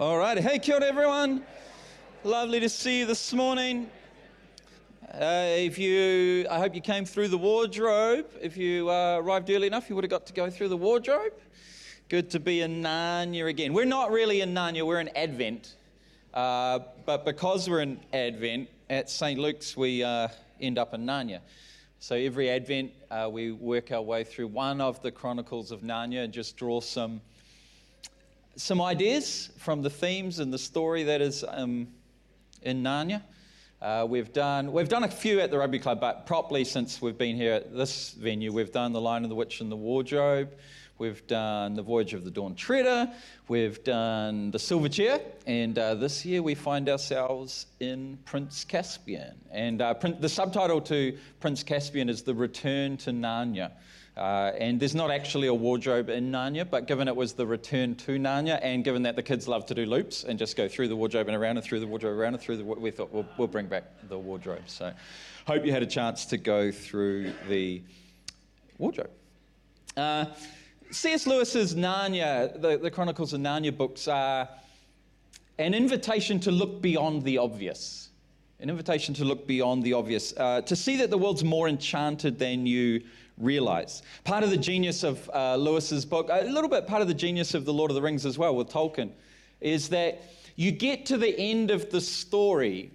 All right. Hey, kia ora, everyone. Lovely to see you this morning. Uh, if you, I hope you came through the wardrobe. If you uh, arrived early enough, you would have got to go through the wardrobe. Good to be in Narnia again. We're not really in Narnia, we're in Advent. Uh, but because we're in Advent, at St. Luke's, we uh, end up in Narnia. So every Advent, uh, we work our way through one of the Chronicles of Narnia and just draw some some ideas from the themes and the story that is um, in Narnia. Uh, we've done we've done a few at the rugby club, but properly since we've been here at this venue, we've done the Lion of the Witch and the Wardrobe. We've done the Voyage of the Dawn Treader. We've done the Silver Chair, and uh, this year we find ourselves in Prince Caspian. And uh, the subtitle to Prince Caspian is The Return to Narnia. Uh, and there's not actually a wardrobe in Narnia, but given it was the return to Narnia, and given that the kids love to do loops and just go through the wardrobe and around and through the wardrobe, around and through the, we thought we'll, we'll bring back the wardrobe. So, hope you had a chance to go through the wardrobe. Uh, C.S. Lewis's Narnia, the, the Chronicles of Narnia books, are an invitation to look beyond the obvious. An invitation to look beyond the obvious, uh, to see that the world's more enchanted than you realize. Part of the genius of uh, Lewis's book, a little bit part of the genius of The Lord of the Rings as well with Tolkien, is that you get to the end of the story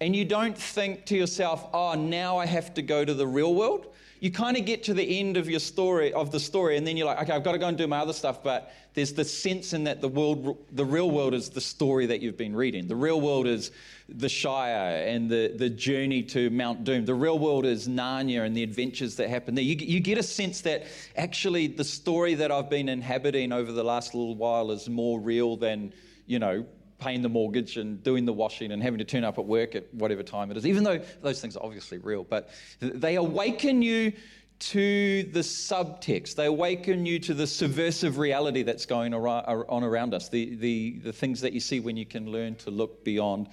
and you don't think to yourself, oh, now I have to go to the real world you kind of get to the end of your story of the story and then you're like okay i've got to go and do my other stuff but there's the sense in that the world the real world is the story that you've been reading. The real world is the shire and the, the journey to mount doom. The real world is narnia and the adventures that happen there. You, you get a sense that actually the story that i've been inhabiting over the last little while is more real than you know paying the mortgage and doing the washing and having to turn up at work at whatever time it is, even though those things are obviously real. But they awaken you to the subtext. They awaken you to the subversive reality that's going on around us, the, the, the things that you see when you can learn to look beyond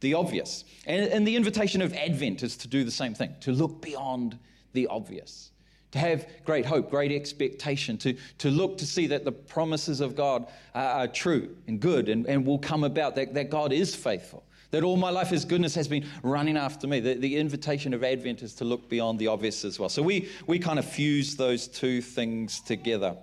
the obvious. And, and the invitation of Advent is to do the same thing, to look beyond the obvious to have great hope, great expectation, to, to look to see that the promises of God are, are true and good and, and will come about, that, that God is faithful, that all my life His goodness has been running after me. The, the invitation of Advent is to look beyond the obvious as well. So we, we kind of fuse those two things together.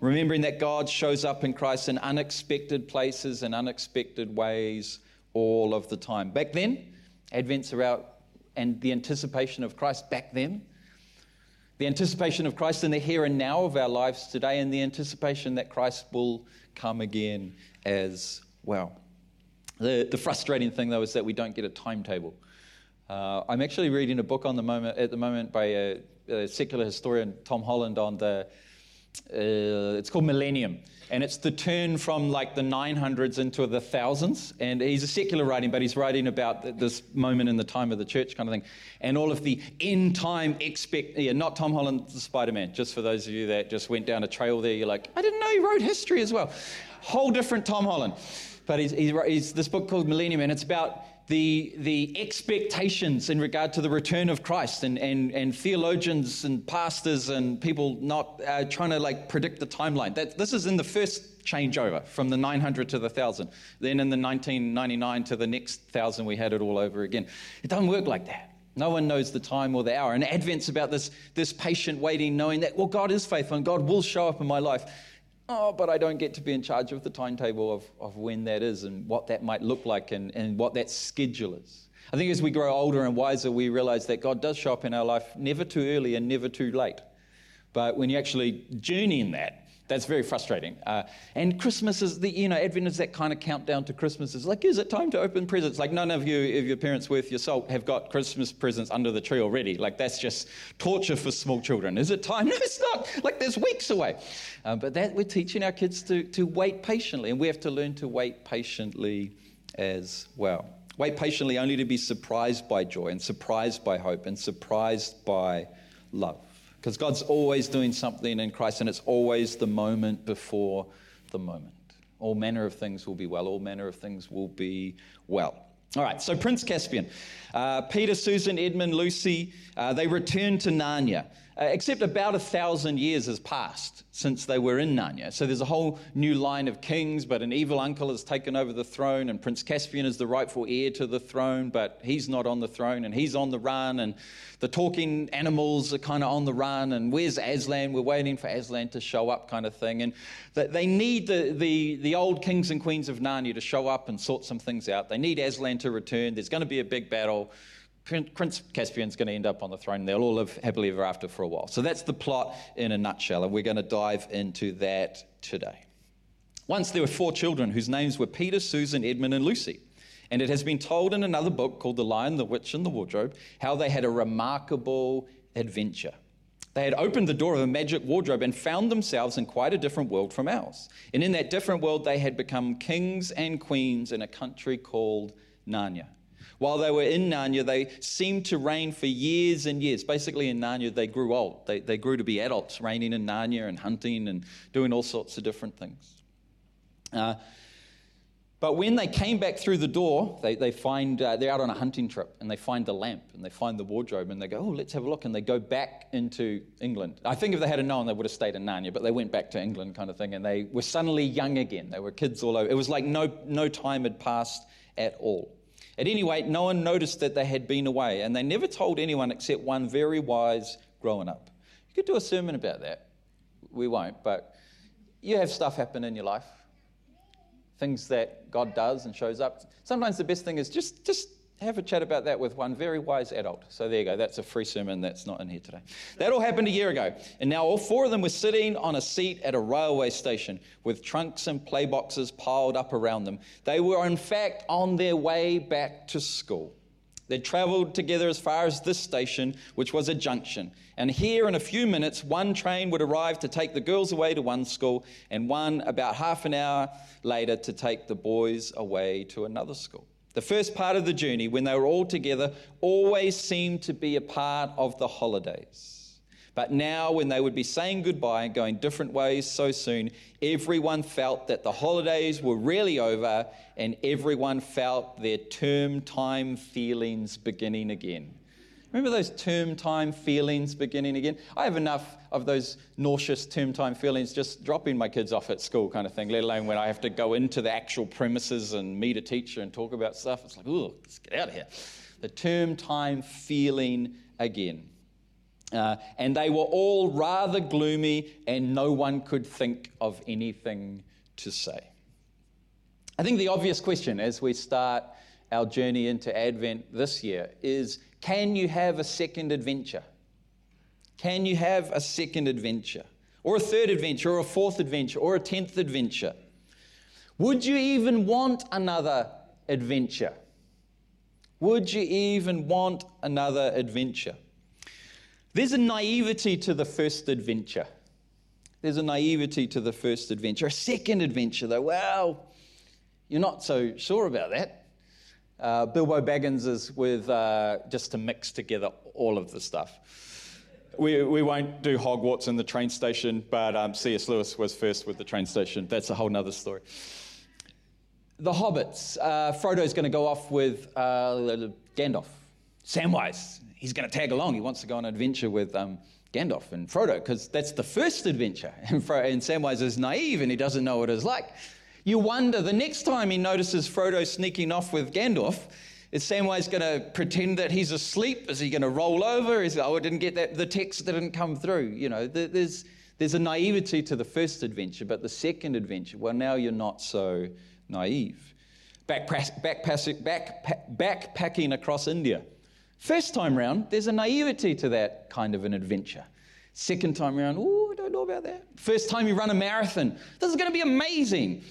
Remembering that God shows up in Christ in unexpected places and unexpected ways all of the time. Back then, Advent's about and the anticipation of Christ back then the anticipation of Christ in the here and now of our lives today, and the anticipation that Christ will come again as well. The, the frustrating thing, though, is that we don't get a timetable. Uh, I'm actually reading a book on the moment, at the moment by a, a secular historian, Tom Holland, on the, uh, it's called Millennium and it's the turn from like the 900s into the thousands. And he's a secular writing, but he's writing about this moment in the time of the church kind of thing, and all of the end time expect. Yeah, not Tom Holland, the Spider Man. Just for those of you that just went down a trail there, you're like, I didn't know he wrote history as well. Whole different Tom Holland. But he's, he's, he's this book called Millennium, and it's about the, the expectations in regard to the return of Christ and, and, and theologians and pastors and people not uh, trying to like predict the timeline. That, this is in the first changeover from the 900 to the 1000. Then in the 1999 to the next 1000, we had it all over again. It doesn't work like that. No one knows the time or the hour. And Advent's about this, this patient waiting, knowing that, well, God is faithful and God will show up in my life. Oh, but I don't get to be in charge of the timetable of, of when that is and what that might look like and, and what that schedule is. I think as we grow older and wiser, we realize that God does show up in our life never too early and never too late. But when you actually journey in that, that's very frustrating. Uh, and Christmas is the, you know, Advent is that kind of countdown to Christmas. It's like, is it time to open presents? Like, none of you, if your parents worth your salt, have got Christmas presents under the tree already. Like, that's just torture for small children. Is it time? No, it's not. Like, there's weeks away. Uh, but that we're teaching our kids to, to wait patiently, and we have to learn to wait patiently as well. Wait patiently only to be surprised by joy and surprised by hope and surprised by love. Because God's always doing something in Christ, and it's always the moment before the moment. All manner of things will be well. All manner of things will be well. All right, so Prince Caspian. Uh, Peter, Susan, Edmund, Lucy, uh, they return to Narnia. Uh, except about a thousand years has passed since they were in Narnia. So there's a whole new line of kings, but an evil uncle has taken over the throne, and Prince Caspian is the rightful heir to the throne, but he's not on the throne, and he's on the run, and the talking animals are kind of on the run, and where's Aslan? We're waiting for Aslan to show up, kind of thing. And they need the, the, the old kings and queens of Narnia to show up and sort some things out. They need Aslan to return. There's going to be a big battle. Prince Caspian's going to end up on the throne. They'll all live happily ever after for a while. So that's the plot in a nutshell, and we're going to dive into that today. Once there were four children whose names were Peter, Susan, Edmund, and Lucy. And it has been told in another book called The Lion, the Witch, and the Wardrobe how they had a remarkable adventure. They had opened the door of a magic wardrobe and found themselves in quite a different world from ours. And in that different world, they had become kings and queens in a country called Narnia. While they were in Narnia, they seemed to reign for years and years. Basically, in Narnia, they grew old. They, they grew to be adults, reigning in Narnia and hunting and doing all sorts of different things. Uh, but when they came back through the door, they, they find uh, they're out on a hunting trip and they find the lamp and they find the wardrobe and they go, Oh, let's have a look. And they go back into England. I think if they had known, they would have stayed in Narnia, but they went back to England, kind of thing. And they were suddenly young again. They were kids all over. It was like no, no time had passed at all. At any rate, no one noticed that they had been away, and they never told anyone except one very wise grown up. You could do a sermon about that. We won't, but you have stuff happen in your life, things that God does and shows up. Sometimes the best thing is just, just have a chat about that with one very wise adult. So there you go. That's a free sermon that's not in here today. That all happened a year ago. And now all four of them were sitting on a seat at a railway station with trunks and play boxes piled up around them. They were, in fact, on their way back to school. They travelled together as far as this station, which was a junction. And here, in a few minutes, one train would arrive to take the girls away to one school, and one about half an hour later to take the boys away to another school. The first part of the journey, when they were all together, always seemed to be a part of the holidays. But now, when they would be saying goodbye and going different ways so soon, everyone felt that the holidays were really over and everyone felt their term time feelings beginning again. Remember those term time feelings beginning again? I have enough of those nauseous term time feelings just dropping my kids off at school, kind of thing, let alone when I have to go into the actual premises and meet a teacher and talk about stuff. It's like, ooh, let's get out of here. The term time feeling again. Uh, and they were all rather gloomy, and no one could think of anything to say. I think the obvious question as we start our journey into Advent this year is can you have a second adventure? Can you have a second adventure? Or a third adventure, or a fourth adventure, or a tenth adventure? Would you even want another adventure? Would you even want another adventure? There's a naivety to the first adventure. There's a naivety to the first adventure. A second adventure, though, well, you're not so sure about that. Uh, Bilbo Baggins is with uh, just to mix together all of the stuff. We, we won't do Hogwarts in the train station, but um, C.S. Lewis was first with the train station. That's a whole nother story. The Hobbits. Uh, Frodo's going to go off with uh, Gandalf. Samwise, he's going to tag along. He wants to go on an adventure with um, Gandalf and Frodo because that's the first adventure. And, Fro- and Samwise is naive and he doesn't know what it's like. You wonder the next time he notices Frodo sneaking off with Gandalf, is Samwise going to pretend that he's asleep? Is he going to roll over? Is oh, I didn't get that. The text didn't come through. You know, there's there's a naivety to the first adventure, but the second adventure, well, now you're not so naive. Backpack, backpack, backpack, backpacking across India. First time round, there's a naivety to that kind of an adventure. Second time around, oh, I don't know about that. First time you run a marathon, this is going to be amazing.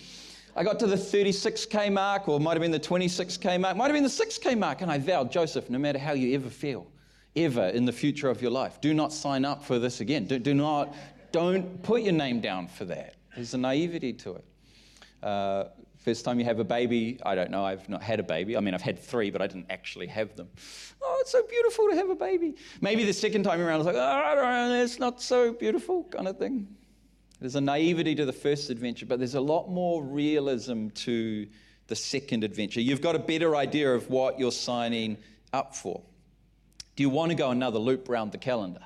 I got to the 36k mark, or might have been the 26k mark, might have been the 6k mark, and I vowed, Joseph, no matter how you ever feel, ever in the future of your life, do not sign up for this again. Do, do not, don't put your name down for that. There's a naivety to it. Uh, first time you have a baby, I don't know, I've not had a baby. I mean, I've had three, but I didn't actually have them. Oh, it's so beautiful to have a baby. Maybe the second time around, I was like, oh, it's not so beautiful, kind of thing. There's a naivety to the first adventure, but there's a lot more realism to the second adventure. You've got a better idea of what you're signing up for. Do you want to go another loop around the calendar?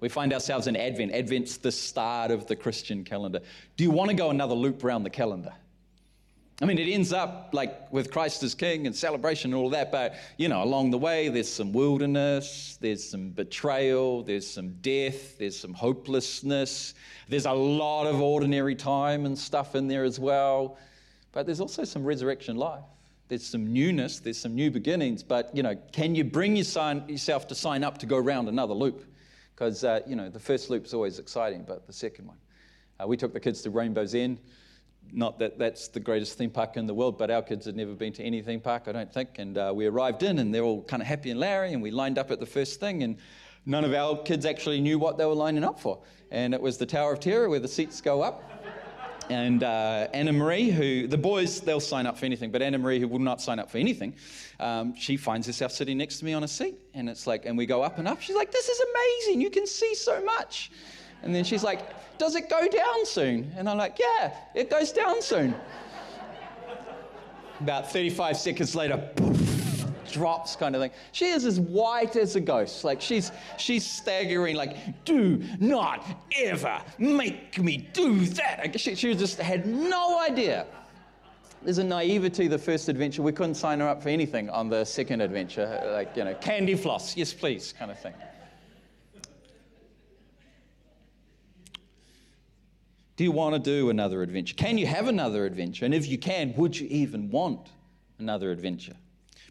We find ourselves in Advent. Advent's the start of the Christian calendar. Do you want to go another loop around the calendar? I mean, it ends up like with Christ as King and celebration and all that, but you know, along the way, there's some wilderness, there's some betrayal, there's some death, there's some hopelessness, there's a lot of ordinary time and stuff in there as well, but there's also some resurrection life. There's some newness, there's some new beginnings, but you know, can you bring yourself to sign up to go around another loop? Because uh, you know, the first loop's always exciting, but the second one. Uh, we took the kids to Rainbow's End not that that's the greatest theme park in the world, but our kids had never been to any theme park, I don't think. And uh, we arrived in, and they're all kind of happy and Larry, and we lined up at the first thing, and none of our kids actually knew what they were lining up for. And it was the Tower of Terror where the seats go up. And uh, Anna Marie, who the boys, they'll sign up for anything, but Anna Marie, who will not sign up for anything, um, she finds herself sitting next to me on a seat. And it's like, and we go up and up. She's like, This is amazing. You can see so much. And then she's like, does it go down soon? And I'm like, Yeah, it goes down soon. About 35 seconds later, poof, drops kind of thing. She is as white as a ghost. Like she's she's staggering, like, do not ever make me do that. She, she just had no idea. There's a naivety the first adventure. We couldn't sign her up for anything on the second adventure. Like, you know, candy floss, yes please, kind of thing. Do you want to do another adventure? Can you have another adventure? And if you can, would you even want another adventure?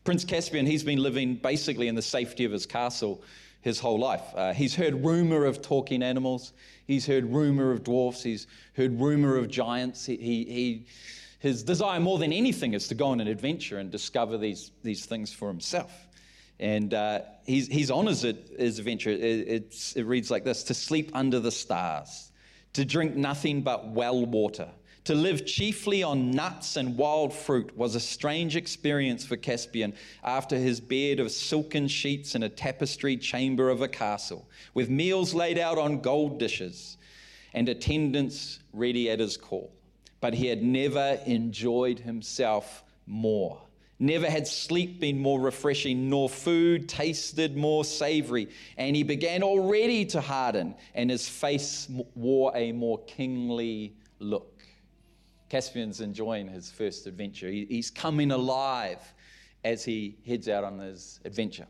Prince Caspian, he's been living basically in the safety of his castle his whole life. Uh, he's heard rumor of talking animals. He's heard rumor of dwarfs. He's heard rumor of giants. He, he, he, his desire more than anything is to go on an adventure and discover these, these things for himself. And uh, he's, he's honors it, his adventure. It, it reads like this To sleep under the stars to drink nothing but well water. To live chiefly on nuts and wild fruit was a strange experience for Caspian after his bed of silken sheets in a tapestried chamber of a castle, with meals laid out on gold dishes and attendants ready at his call. But he had never enjoyed himself more. Never had sleep been more refreshing, nor food tasted more savory. And he began already to harden, and his face wore a more kingly look. Caspian's enjoying his first adventure. He's coming alive as he heads out on his adventure.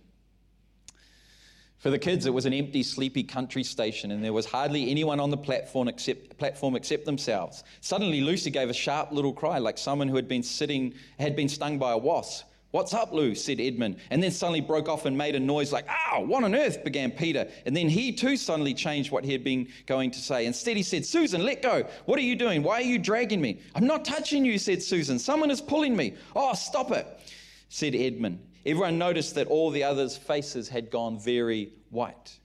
For the kids, it was an empty, sleepy country station, and there was hardly anyone on the platform except, platform except themselves. Suddenly, Lucy gave a sharp little cry, like someone who had been sitting, had been stung by a wasp. What's up, Lou? said Edmund, and then suddenly broke off and made a noise like, Ow, what on earth? began Peter. And then he too suddenly changed what he had been going to say. Instead, he said, Susan, let go. What are you doing? Why are you dragging me? I'm not touching you, said Susan. Someone is pulling me. Oh, stop it, said Edmund. Everyone noticed that all the others' faces had gone very white.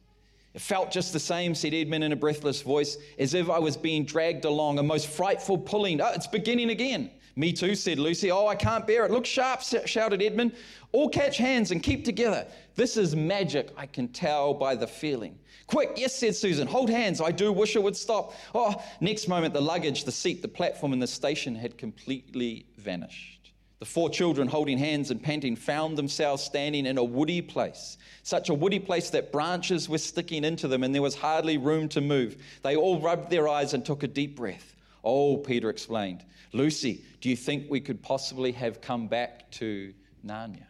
It felt just the same, said Edmund in a breathless voice, as if I was being dragged along, a most frightful pulling. Oh, it's beginning again. Me too, said Lucy. Oh, I can't bear it. Look sharp, shouted Edmund. All catch hands and keep together. This is magic, I can tell by the feeling. Quick, yes, said Susan. Hold hands. I do wish it would stop. Oh, next moment, the luggage, the seat, the platform, and the station had completely vanished. The four children, holding hands and panting, found themselves standing in a woody place, such a woody place that branches were sticking into them and there was hardly room to move. They all rubbed their eyes and took a deep breath. Oh, Peter explained, Lucy, do you think we could possibly have come back to Narnia?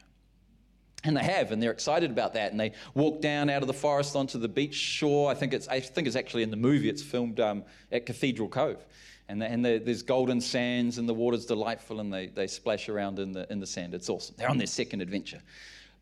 And they have, and they're excited about that. And they walk down out of the forest onto the beach shore. I think it's, I think it's actually in the movie. It's filmed um, at Cathedral Cove and, the, and the, there's golden sands and the water's delightful and they, they splash around in the, in the sand. It's awesome. They're on their second adventure.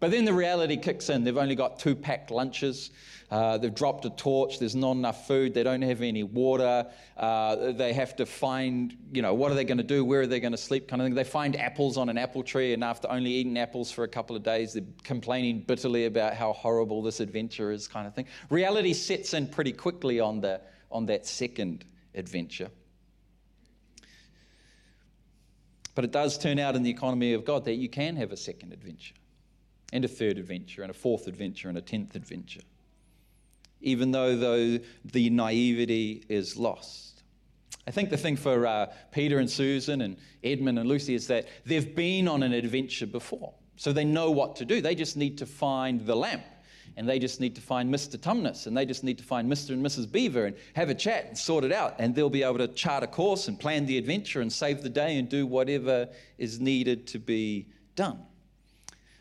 But then the reality kicks in. They've only got two packed lunches. Uh, they've dropped a torch. There's not enough food. They don't have any water. Uh, they have to find, you know, what are they going to do? Where are they going to sleep? Kind of thing. They find apples on an apple tree, and after only eating apples for a couple of days, they're complaining bitterly about how horrible this adventure is, kind of thing. Reality sets in pretty quickly on, the, on that second adventure. But it does turn out in the economy of God that you can have a second adventure, and a third adventure, and a fourth adventure, and a tenth adventure, even though, though the naivety is lost. I think the thing for uh, Peter and Susan and Edmund and Lucy is that they've been on an adventure before. So they know what to do. They just need to find the lamp. And they just need to find Mr. Tumnus and they just need to find Mr. and Mrs. Beaver and have a chat and sort it out. And they'll be able to chart a course and plan the adventure and save the day and do whatever is needed to be done.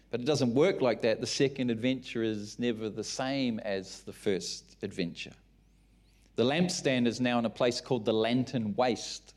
But it doesn't work like that. The second adventure is never the same as the first adventure. The lampstand is now in a place called the Lantern Waste.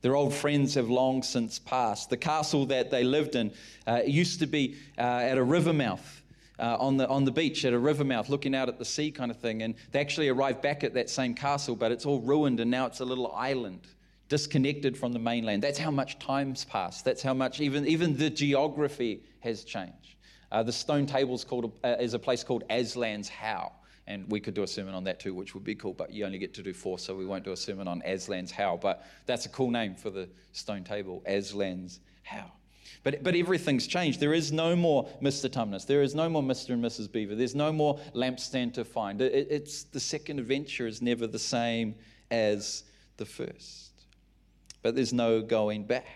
Their old friends have long since passed. The castle that they lived in uh, used to be uh, at a river mouth. Uh, on, the, on the beach at a river mouth, looking out at the sea, kind of thing. And they actually arrived back at that same castle, but it's all ruined and now it's a little island disconnected from the mainland. That's how much time's passed. That's how much even, even the geography has changed. Uh, the stone table called, uh, is a place called Aslan's How. And we could do a sermon on that too, which would be cool, but you only get to do four, so we won't do a sermon on Aslan's How. But that's a cool name for the stone table, Aslan's How. But, but everything's changed. There is no more Mr. Tumnus. There is no more Mr. and Mrs. Beaver. There's no more lampstand to find. It, it's, the second adventure is never the same as the first but there's no going back.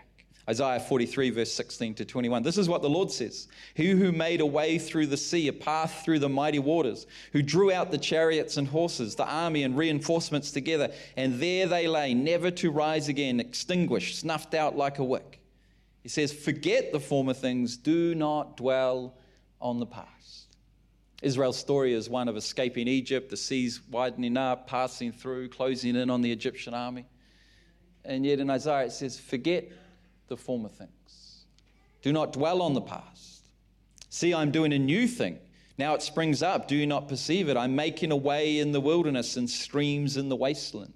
Isaiah 43, verse 16 to 21. This is what the Lord says He who made a way through the sea, a path through the mighty waters, who drew out the chariots and horses, the army and reinforcements together, and there they lay, never to rise again, extinguished, snuffed out like a wick. He says, Forget the former things, do not dwell on the past. Israel's story is one of escaping Egypt, the seas widening up, passing through, closing in on the Egyptian army. And yet in Isaiah it says, Forget the former things. Do not dwell on the past. See, I'm doing a new thing. Now it springs up. Do you not perceive it? I'm making a way in the wilderness and streams in the wasteland.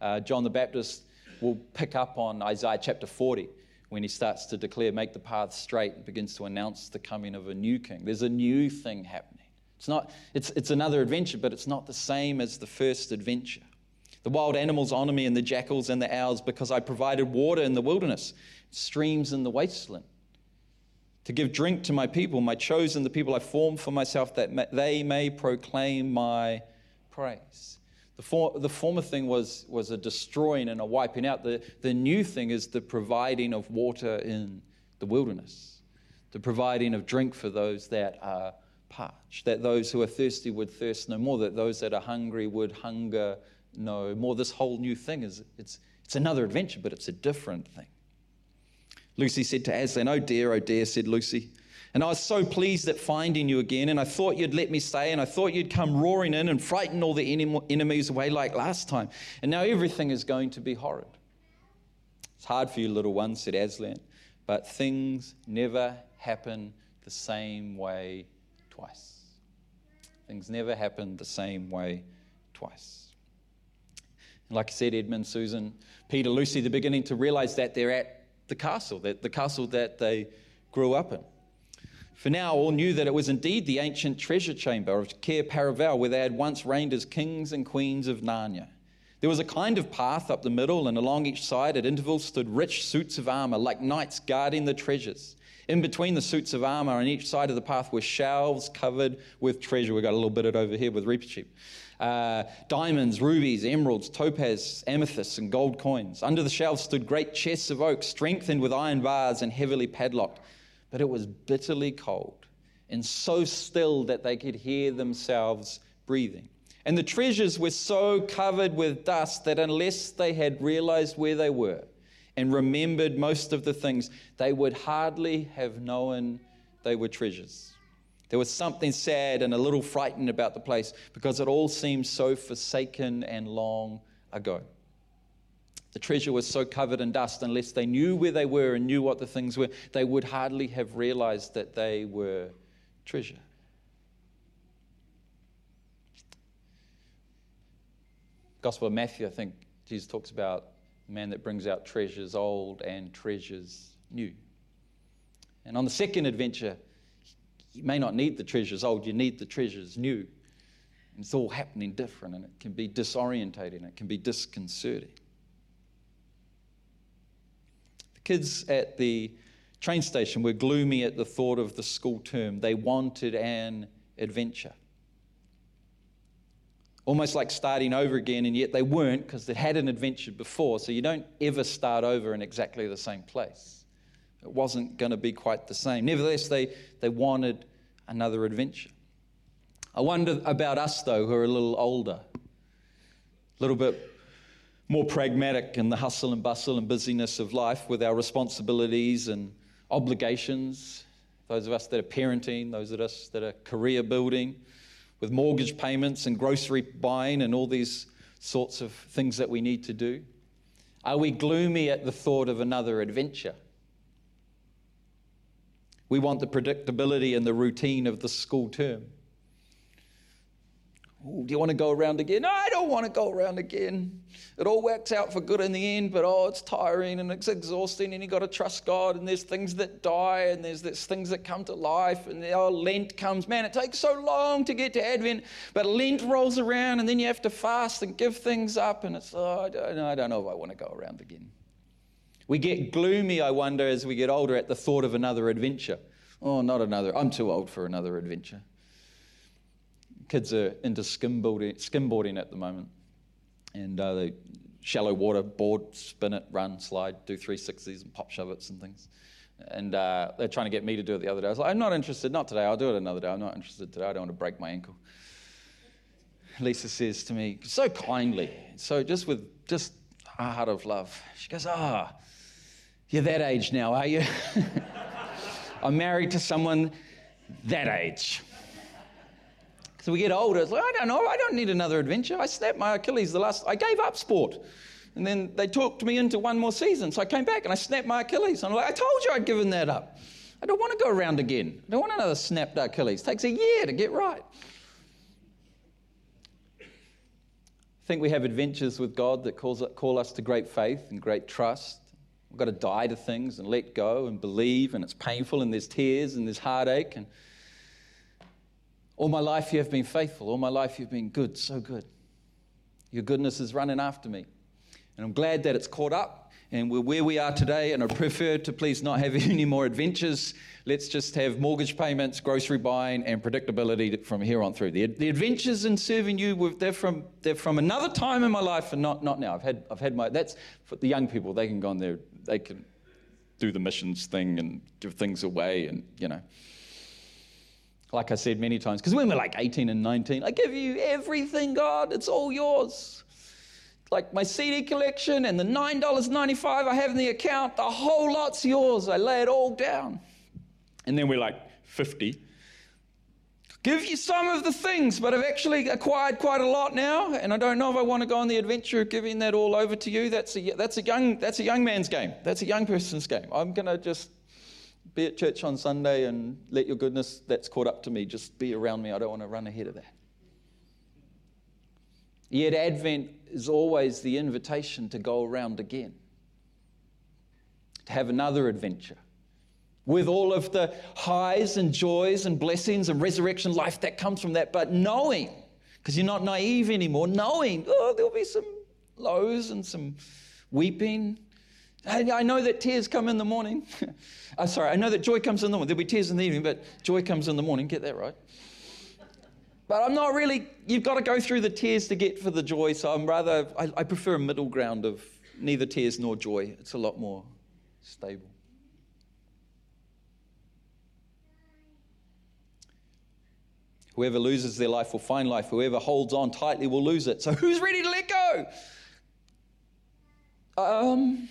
Uh, John the Baptist will pick up on Isaiah chapter 40 when he starts to declare, Make the path straight, and begins to announce the coming of a new king. There's a new thing happening. It's, not, it's, it's another adventure, but it's not the same as the first adventure. The wild animals honor me, and the jackals and the owls, because I provided water in the wilderness, streams in the wasteland. To give drink to my people, my chosen, the people I formed for myself, that they may proclaim my praise. The, for, the former thing was, was a destroying and a wiping out. The, the new thing is the providing of water in the wilderness, the providing of drink for those that are parched, that those who are thirsty would thirst no more, that those that are hungry would hunger no more. This whole new thing is it's, it's another adventure, but it's a different thing. Lucy said to Aslan, Oh dear, oh dear, said Lucy. And I was so pleased at finding you again, and I thought you'd let me stay, and I thought you'd come roaring in and frighten all the enemies away like last time. And now everything is going to be horrid. It's hard for you, little one, said Aslan, but things never happen the same way twice. Things never happen the same way twice. Like I said, Edmund, Susan, Peter, Lucy, they're beginning to realize that they're at the castle, that the castle that they grew up in. For now, all knew that it was indeed the ancient treasure chamber of Cair Paravel, where they had once reigned as kings and queens of Narnia. There was a kind of path up the middle, and along each side at intervals stood rich suits of armor, like knights guarding the treasures. In between the suits of armor on each side of the path were shelves covered with treasure. We've got a little bit of it over here with Reaper Sheep uh, diamonds, rubies, emeralds, topaz, amethysts, and gold coins. Under the shelves stood great chests of oak, strengthened with iron bars and heavily padlocked. But it was bitterly cold and so still that they could hear themselves breathing. And the treasures were so covered with dust that unless they had realized where they were and remembered most of the things, they would hardly have known they were treasures. There was something sad and a little frightened about the place because it all seemed so forsaken and long ago. The treasure was so covered in dust, unless they knew where they were and knew what the things were, they would hardly have realized that they were treasure. Gospel of Matthew, I think Jesus talks about the man that brings out treasures old and treasures new. And on the second adventure, you may not need the treasures old, you need the treasures new. And it's all happening different, and it can be disorientating, it can be disconcerting. The kids at the train station were gloomy at the thought of the school term. They wanted an adventure. Almost like starting over again, and yet they weren't because they'd had an adventure before. So you don't ever start over in exactly the same place. It wasn't going to be quite the same. Nevertheless, they, they wanted another adventure. I wonder about us, though, who are a little older, a little bit more pragmatic in the hustle and bustle and busyness of life with our responsibilities and obligations. Those of us that are parenting, those of us that are career building, with mortgage payments and grocery buying and all these sorts of things that we need to do? Are we gloomy at the thought of another adventure? We want the predictability and the routine of the school term. Do you want to go around again? No, I don't want to go around again. It all works out for good in the end, but oh, it's tiring and it's exhausting, and you've got to trust God, and there's things that die, and there's, there's things that come to life, and oh, Lent comes. Man, it takes so long to get to Advent, but Lent rolls around, and then you have to fast and give things up, and it's, oh, I don't I don't know if I want to go around again. We get gloomy, I wonder, as we get older at the thought of another adventure. Oh, not another. I'm too old for another adventure. Kids are into skimboarding, skimboarding at the moment. And uh, they shallow water, board, spin it, run, slide, do 360s and pop shove and things. And uh, they're trying to get me to do it the other day. I was like, I'm not interested, not today, I'll do it another day. I'm not interested today, I don't want to break my ankle. Lisa says to me, so kindly, so just with just a heart of love, she goes, Ah, oh, you're that age now, are you? I'm married to someone that age. So we get older, it's like, I don't know, I don't need another adventure. I snapped my Achilles the last, I gave up sport. And then they talked me into one more season. So I came back and I snapped my Achilles. I'm like, I told you I'd given that up. I don't want to go around again. I don't want another snapped Achilles. It takes a year to get right. I think we have adventures with God that calls, call us to great faith and great trust. We've got to die to things and let go and believe, and it's painful, and there's tears and there's heartache. And all my life you have been faithful. All my life you've been good, so good. Your goodness is running after me. And I'm glad that it's caught up and we're where we are today. And I prefer to please not have any more adventures. Let's just have mortgage payments, grocery buying, and predictability from here on through. The, the adventures in serving you, they're from, they're from another time in my life and not, not now. I've had, I've had my, that's for the young people. They can go on there, they can do the missions thing and give things away and, you know like I said many times, because when we're like 18 and 19, I give you everything, God, it's all yours. Like my CD collection and the $9.95 I have in the account, the whole lot's yours. I lay it all down. And then we're like 50. Give you some of the things, but I've actually acquired quite a lot now, and I don't know if I want to go on the adventure of giving that all over to you. That's a, that's a, young, that's a young man's game. That's a young person's game. I'm going to just be at church on Sunday and let your goodness that's caught up to me just be around me. I don't want to run ahead of that. Yet, Advent is always the invitation to go around again, to have another adventure with all of the highs and joys and blessings and resurrection life that comes from that, but knowing, because you're not naive anymore, knowing, oh, there'll be some lows and some weeping I know that tears come in the morning. I'm sorry, I know that joy comes in the morning. There'll be tears in the evening, but joy comes in the morning. Get that right. But I'm not really, you've got to go through the tears to get for the joy. So I'm rather, I, I prefer a middle ground of neither tears nor joy. It's a lot more stable. Whoever loses their life will find life. Whoever holds on tightly will lose it. So who's ready to let go? Um,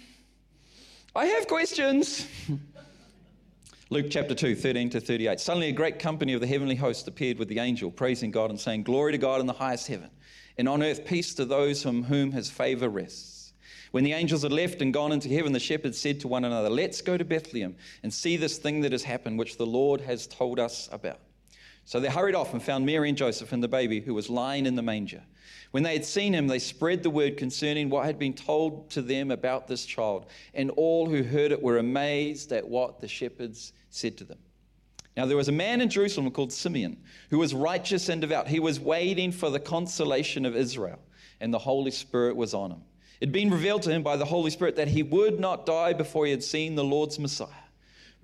I have questions. Luke chapter 2, 13 to 38. Suddenly, a great company of the heavenly host appeared with the angel, praising God and saying, Glory to God in the highest heaven, and on earth peace to those from whom his favor rests. When the angels had left and gone into heaven, the shepherds said to one another, Let's go to Bethlehem and see this thing that has happened, which the Lord has told us about. So they hurried off and found Mary and Joseph and the baby who was lying in the manger. When they had seen him, they spread the word concerning what had been told to them about this child. And all who heard it were amazed at what the shepherds said to them. Now, there was a man in Jerusalem called Simeon who was righteous and devout. He was waiting for the consolation of Israel, and the Holy Spirit was on him. It had been revealed to him by the Holy Spirit that he would not die before he had seen the Lord's Messiah.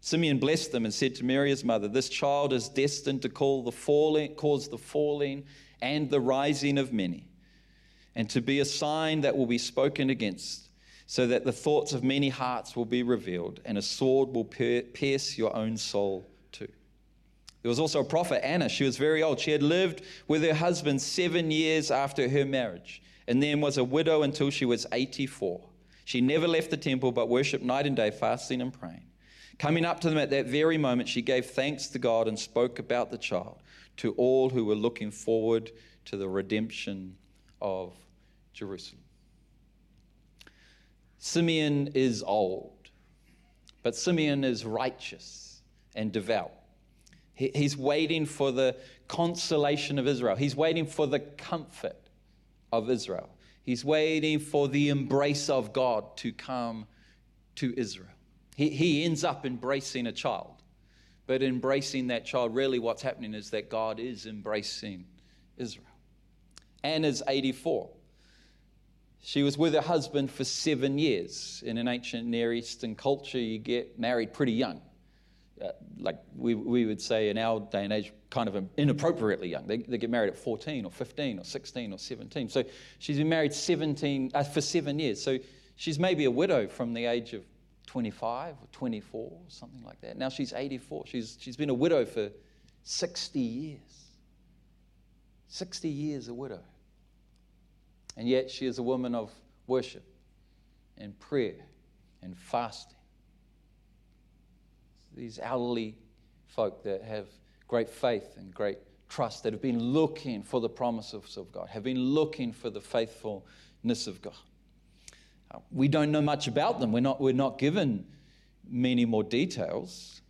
Simeon blessed them and said to Mary, his mother, This child is destined to the falling, cause the falling and the rising of many, and to be a sign that will be spoken against, so that the thoughts of many hearts will be revealed, and a sword will pierce your own soul too. There was also a prophet, Anna. She was very old. She had lived with her husband seven years after her marriage, and then was a widow until she was 84. She never left the temple, but worshiped night and day, fasting and praying. Coming up to them at that very moment, she gave thanks to God and spoke about the child to all who were looking forward to the redemption of Jerusalem. Simeon is old, but Simeon is righteous and devout. He's waiting for the consolation of Israel. He's waiting for the comfort of Israel. He's waiting for the embrace of God to come to Israel. He, he ends up embracing a child. But embracing that child, really what's happening is that God is embracing Israel. Anna's 84. She was with her husband for seven years. In an ancient Near Eastern culture, you get married pretty young. Uh, like we, we would say in our day and age, kind of inappropriately young. They, they get married at 14 or 15 or 16 or 17. So she's been married 17, uh, for seven years. So she's maybe a widow from the age of 25 or 24, or something like that. Now she's 84. She's, she's been a widow for 60 years. 60 years a widow. And yet she is a woman of worship and prayer and fasting. These elderly folk that have great faith and great trust, that have been looking for the promises of God, have been looking for the faithfulness of God. We don't know much about them. We're not, we're not given many more details.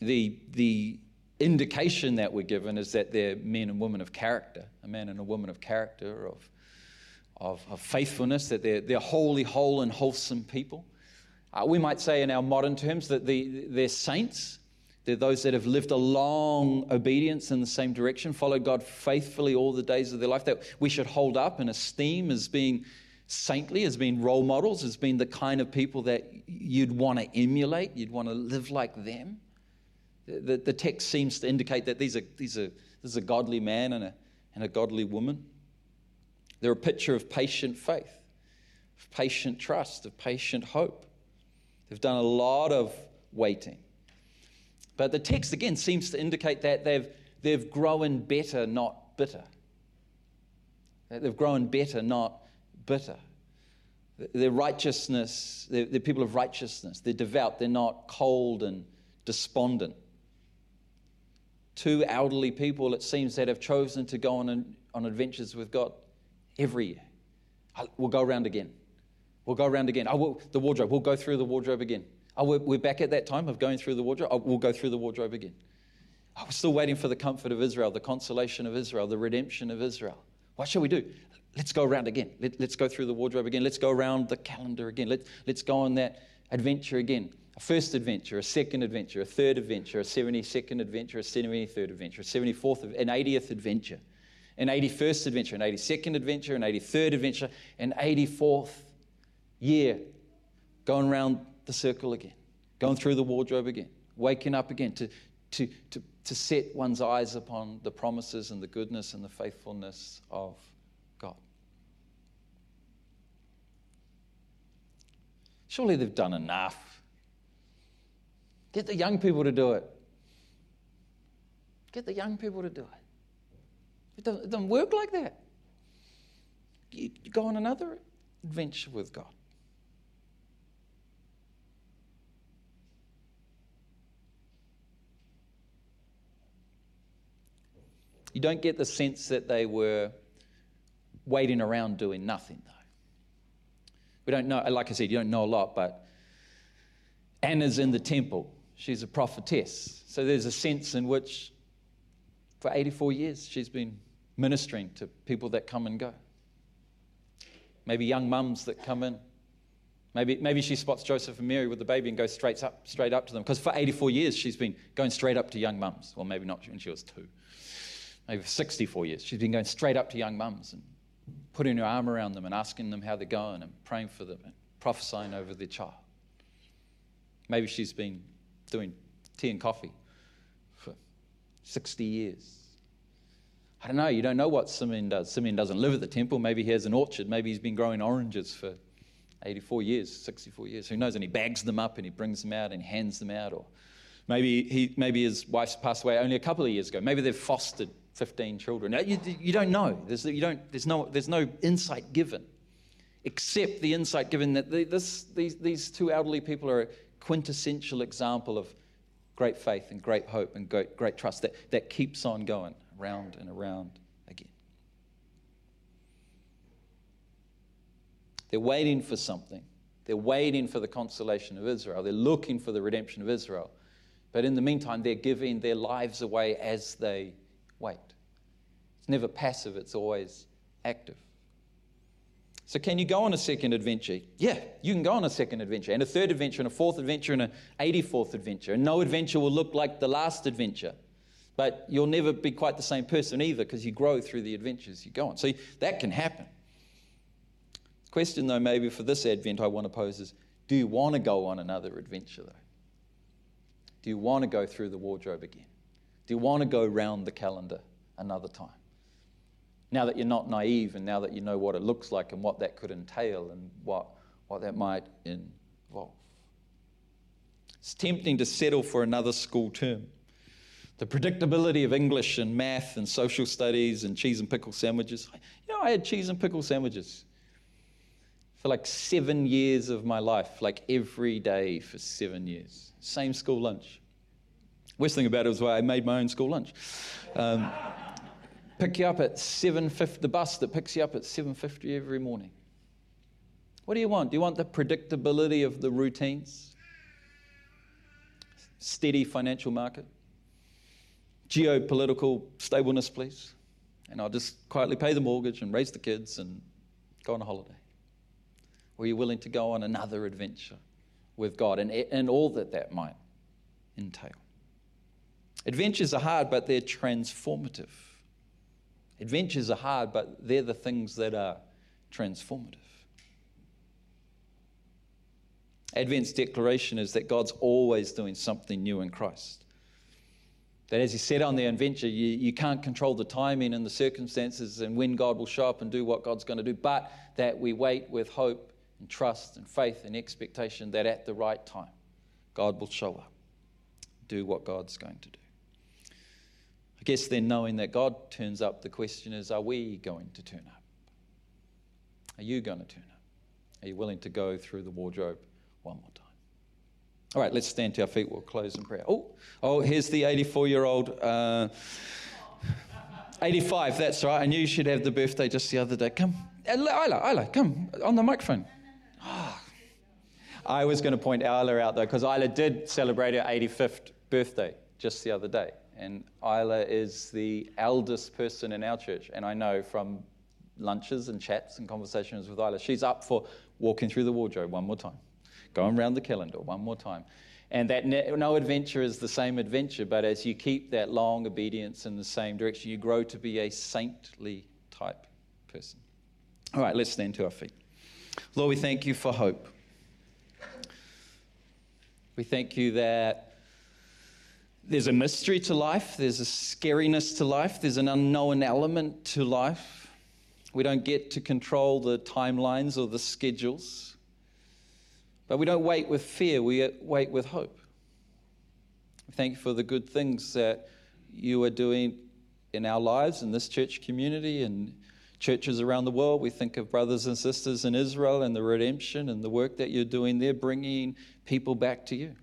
The, the indication that we're given is that they're men and women of character, a man and a woman of character, of, of, of faithfulness, that they're, they're holy, whole, and wholesome people. Uh, we might say in our modern terms that the, they're saints. They're those that have lived a long obedience in the same direction, followed God faithfully all the days of their life, that we should hold up and esteem as being saintly, as being role models, as being the kind of people that you'd want to emulate, you'd want to live like them. The, the text seems to indicate that these are, these are, this is a godly man and a, and a godly woman. They're a picture of patient faith, of patient trust, of patient hope. They've done a lot of waiting. But the text again seems to indicate that they've, they've grown better, not bitter. They've grown better, not bitter. They're righteousness, they're, they're people of righteousness. They're devout, they're not cold and despondent. Two elderly people, it seems, that have chosen to go on, on adventures with God every year. We'll go around again. We'll go around again. Oh, we'll, the wardrobe. We'll go through the wardrobe again. Oh, we're, we're back at that time of going through the wardrobe. We'll go through the wardrobe again. Oh, we're still waiting for the comfort of Israel, the consolation of Israel, the redemption of Israel. What shall we do? Let's go around again. Let, us go through the wardrobe again. Let's go around the calendar again. Let, let's go on that adventure again. A first adventure, a second adventure, a third adventure, a 72nd adventure, a 73rd adventure, a 74th, an 80th adventure, an 81st adventure, an 82nd adventure, an 83rd adventure, an 84th year going around the circle again, going through the wardrobe again, waking up again to, to, to, to set one's eyes upon the promises and the goodness and the faithfulness of Surely they've done enough. Get the young people to do it. Get the young people to do it. It doesn't, it doesn't work like that. You, you go on another adventure with God. You don't get the sense that they were waiting around doing nothing, though. We don't know, like I said, you don't know a lot, but Anna's in the temple. She's a prophetess. So there's a sense in which for 84 years she's been ministering to people that come and go. Maybe young mums that come in, Maybe, maybe she spots Joseph and Mary with the baby and goes straight up, straight up to them. Because for 84 years, she's been going straight up to young mums. Well, maybe not when she was two. Maybe for 64 years, she's been going straight up to young mums and putting her arm around them and asking them how they're going and praying for them and prophesying over their child. Maybe she's been doing tea and coffee for 60 years. I don't know. You don't know what Simeon does. Simeon doesn't live at the temple. Maybe he has an orchard. Maybe he's been growing oranges for 84 years, 64 years. Who knows? And he bags them up and he brings them out and hands them out. Or maybe, he, maybe his wife's passed away only a couple of years ago. Maybe they've fostered 15 children. You, you don't know. There's, you don't, there's, no, there's no insight given, except the insight given that the, this, these, these two elderly people are a quintessential example of great faith and great hope and great, great trust that, that keeps on going around and around again. They're waiting for something. They're waiting for the consolation of Israel. They're looking for the redemption of Israel. But in the meantime, they're giving their lives away as they. It's never passive, it's always active. So, can you go on a second adventure? Yeah, you can go on a second adventure, and a third adventure, and a fourth adventure, and an 84th adventure. And no adventure will look like the last adventure. But you'll never be quite the same person either because you grow through the adventures you go on. So, that can happen. The question, though, maybe for this Advent I want to pose is do you want to go on another adventure, though? Do you want to go through the wardrobe again? Do you want to go round the calendar another time? Now that you're not naive and now that you know what it looks like and what that could entail and what, what that might involve. It's tempting to settle for another school term. The predictability of English and math and social studies and cheese and pickle sandwiches. You know, I had cheese and pickle sandwiches for like seven years of my life, like every day for seven years. Same school lunch. Worst thing about it was why I made my own school lunch. Um, pick you up at 7.50, the bus that picks you up at 7.50 every morning. What do you want? Do you want the predictability of the routines? Steady financial market? Geopolitical stableness, please? And I'll just quietly pay the mortgage and raise the kids and go on a holiday. Or are you willing to go on another adventure with God and, and all that that might entail? Adventures are hard, but they're transformative. Adventures are hard, but they're the things that are transformative. Advent's declaration is that God's always doing something new in Christ. That as he said on the adventure, you, you can't control the timing and the circumstances and when God will show up and do what God's going to do, but that we wait with hope and trust and faith and expectation that at the right time, God will show up, do what God's going to do. I guess then, knowing that God turns up, the question is are we going to turn up? Are you going to turn up? Are you willing to go through the wardrobe one more time? All right, let's stand to our feet. We'll close in prayer. Oh, oh here's the 84 year old. Uh, 85, that's right. I knew you should have the birthday just the other day. Come, Isla, Isla, come on the microphone. Oh. I was going to point Isla out though, because Isla did celebrate her 85th birthday just the other day and Isla is the eldest person in our church. And I know from lunches and chats and conversations with Isla, she's up for walking through the wardrobe one more time, going around the calendar one more time. And that no adventure is the same adventure, but as you keep that long obedience in the same direction, you grow to be a saintly type person. All right, let's stand to our feet. Lord, we thank you for hope. We thank you that there's a mystery to life, there's a scariness to life, there's an unknown element to life. We don't get to control the timelines or the schedules. But we don't wait with fear, we wait with hope. Thank you for the good things that you are doing in our lives, in this church community, and churches around the world. We think of brothers and sisters in Israel and the redemption and the work that you're doing there, bringing people back to you.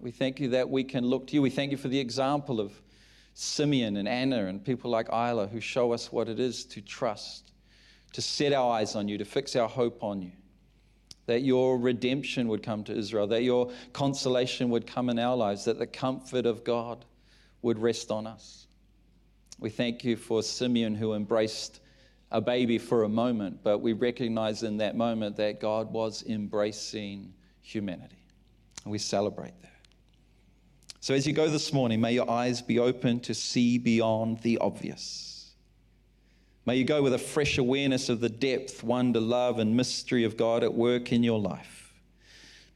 We thank you that we can look to you. We thank you for the example of Simeon and Anna and people like Isla who show us what it is to trust, to set our eyes on you, to fix our hope on you. That your redemption would come to Israel, that your consolation would come in our lives, that the comfort of God would rest on us. We thank you for Simeon who embraced a baby for a moment, but we recognize in that moment that God was embracing humanity. And we celebrate that. So as you go this morning, may your eyes be open to see beyond the obvious. May you go with a fresh awareness of the depth, wonder, love, and mystery of God at work in your life.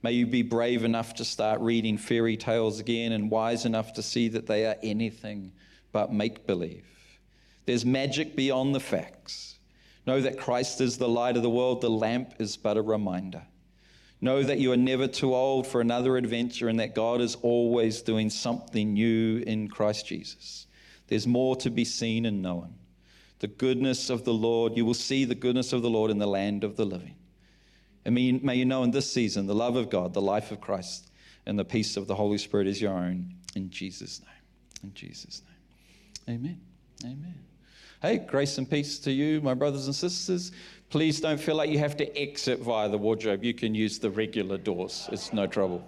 May you be brave enough to start reading fairy tales again and wise enough to see that they are anything but make believe. There's magic beyond the facts. Know that Christ is the light of the world, the lamp is but a reminder. Know that you are never too old for another adventure and that God is always doing something new in Christ Jesus. There's more to be seen and known. The goodness of the Lord, you will see the goodness of the Lord in the land of the living. And may, may you know in this season the love of God, the life of Christ, and the peace of the Holy Spirit is your own. In Jesus' name. In Jesus' name. Amen. Amen. Hey, grace and peace to you, my brothers and sisters. Please don't feel like you have to exit via the wardrobe. You can use the regular doors, it's no trouble.